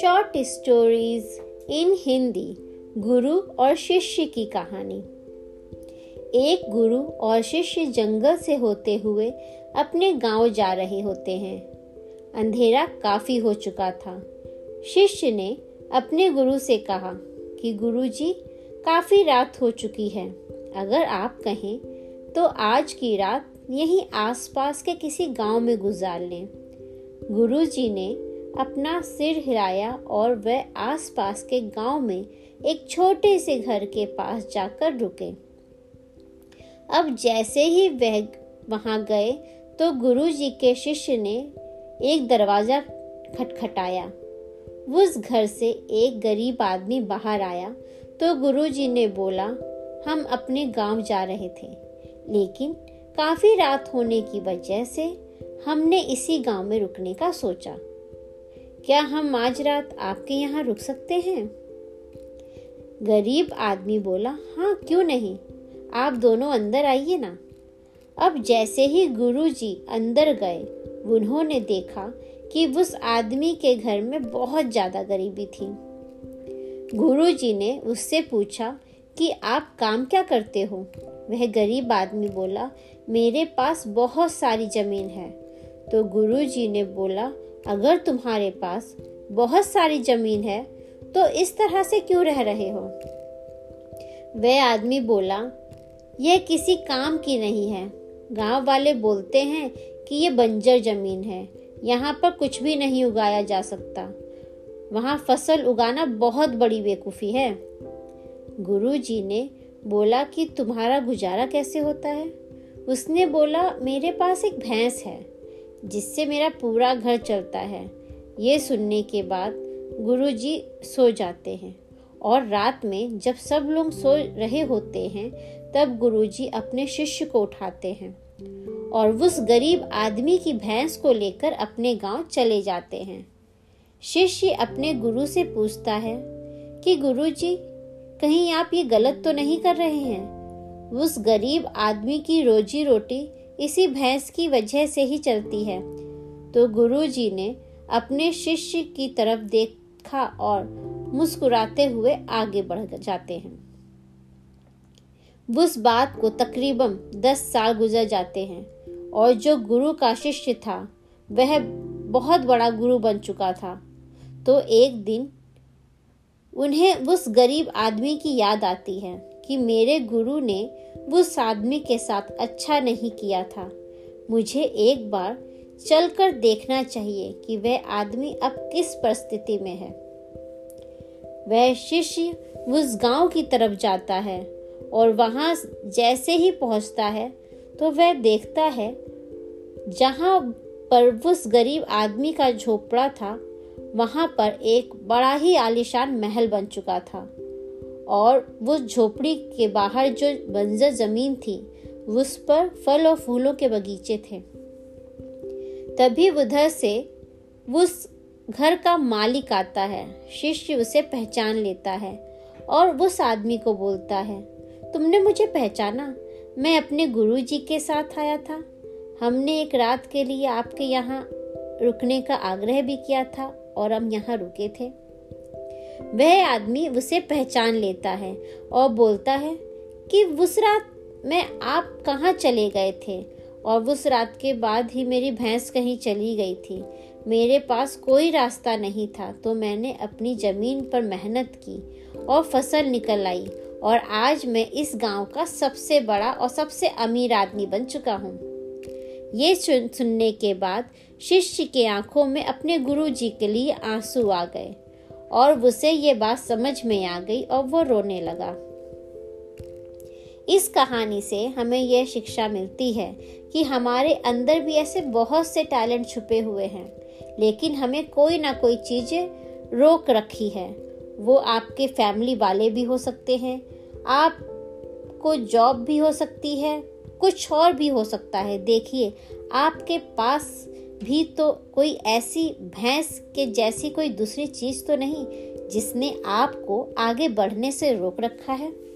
Short stories in Hindi गुरु और शिष्य की कहानी एक गुरु और शिष्य जंगल से होते हुए अपने गाँव जा रहे होते हैं। अंधेरा काफ़ी हो चुका था। शिष्य ने अपने गुरु से कहा कि गुरुजी, काफ़ी रात हो चुकी है। अगर आप कहें तो आज की रात यहीं आसपास के किसी गाँव में गुजार लें। गुरुजी ने अपना सिर हिलाया और वह आसपास के गाँव में एक छोटे से घर के पास जाकर रुके। अब जैसे ही वह वहाँ गए तो गुरुजी के शिष्य ने एक दरवाज़ा खटखटाया। उस घर से एक गरीब आदमी बाहर आया तो गुरुजी ने बोला, हम अपने गाँव जा रहे थे, लेकिन काफ़ी रात होने की वजह से हमने इसी गाँव में रुकने का सोचा। क्या हम आज रात आपके यहाँ रुक सकते हैं? गरीब आदमी बोला हाँ क्यों नहीं? आप दोनों अंदर आइए ना। अब जैसे ही गुरुजी अंदर गए, उन्होंने देखा कि उस आदमी के घर में बहुत ज़्यादा गरीबी थी। गुरुजी ने उससे पूछा कि आप काम क्या करते हो? वह गरीब आदमी बोला, मेरे पास बहुत सारी ज़मीन है। तो गुरुजी ने बोला, अगर तुम्हारे पास बहुत सारी ज़मीन है तो इस तरह से क्यों रह रहे हो? वह आदमी बोला यह किसी काम की नहीं है। गाँव वाले बोलते हैं कि ये बंजर ज़मीन है। यहाँ पर कुछ भी नहीं उगाया जा सकता। वहाँ फ़सल उगाना बहुत बड़ी बेवकूफ़ी है। गुरुजी ने बोला कि तुम्हारा गुजारा कैसे होता है? उसने बोला, मेरे पास एक भैंस है, जिससे मेरा पूरा घर चलता है। ये सुनने के बाद गुरुजी सो जाते हैं और रात में जब सब लोग सो रहे होते हैं, तब गुरुजी अपने शिष्य को उठाते हैं और उस गरीब आदमी की भैंस को लेकर अपने गाँव चले जाते हैं। शिष्य अपने गुरु से पूछता है कि गुरुजी कहीं आप ये गलत तो नहीं कर रहे हैं? उस गरीब आदमी की रोजी रोटी इसी भैंस की वजह से ही चलती है। तो गुरुजी ने अपने शिष्य की तरफ़ देखा और मुस्कुराते हुए आगे बढ़ जाते हैं। उस बात को तकरीबन दस साल गुजर जाते हैं और जो गुरु का शिष्य था, वह बहुत बड़ा गुरु बन चुका था। तो एक दिन उन्हें उस गरीब आदमी की याद आती है कि मेरे गुरु ने उस आदमी के साथ अच्छा नहीं किया था। मुझे एक बार चलकर देखना चाहिए कि वह आदमी अब किस परिस्थिति में है। वह शिष्य उस गाँव की तरफ़ जाता है और वहाँ जैसे ही पहुँचता है तो वह देखता है, जहाँ पर उस गरीब आदमी का झोपड़ा था वहाँ पर एक बड़ा ही आलिशान महल बन चुका था। और वो झोपड़ी के बाहर जो बंजर ज़मीन थी, उस पर फल और फूलों के बगीचे थे। तभी उधर से उस घर का मालिक आता है। शिष्य उसे पहचान लेता है और उस आदमी को बोलता है, तुमने मुझे पहचाना? मैं अपने गुरुजी के साथ आया था। हमने एक रात के लिए आपके यहाँ रुकने का आग्रह भी किया था। और हम यहाँ रुके थे। वह आदमी उसे पहचान लेता है और बोलता है कि उस रात में आप कहाँ चले गए थे? और उस रात के बाद ही मेरी भैंस कहीं चली गई थी। मेरे पास कोई रास्ता नहीं था तो मैंने अपनी ज़मीन पर मेहनत की और फ़सल निकल आई। और आज मैं इस गाँव का सबसे बड़ा और सबसे अमीर आदमी बन चुका हूँ। ये सुनने के बाद शिष्य के आँखों में अपने गुरु जी के लिए आँसू आ गए और उसे ये बात समझ में आ गई और वो रोने लगा। इस कहानी से हमें यह शिक्षा मिलती है कि हमारे अंदर भी ऐसे बहुत से टैलेंट छुपे हुए हैं, लेकिन हमें कोई ना कोई चीज़ें रोक रखी है। वो आपके फैमिली वाले भी हो सकते हैं आप को जॉब भी हो सकती है कुछ और भी हो सकता है। देखिए, आपके पास भी तो कोई ऐसी भैंस के जैसी कोई दूसरी चीज़ तो नहीं जिसने आपको आगे बढ़ने से रोक रखा है।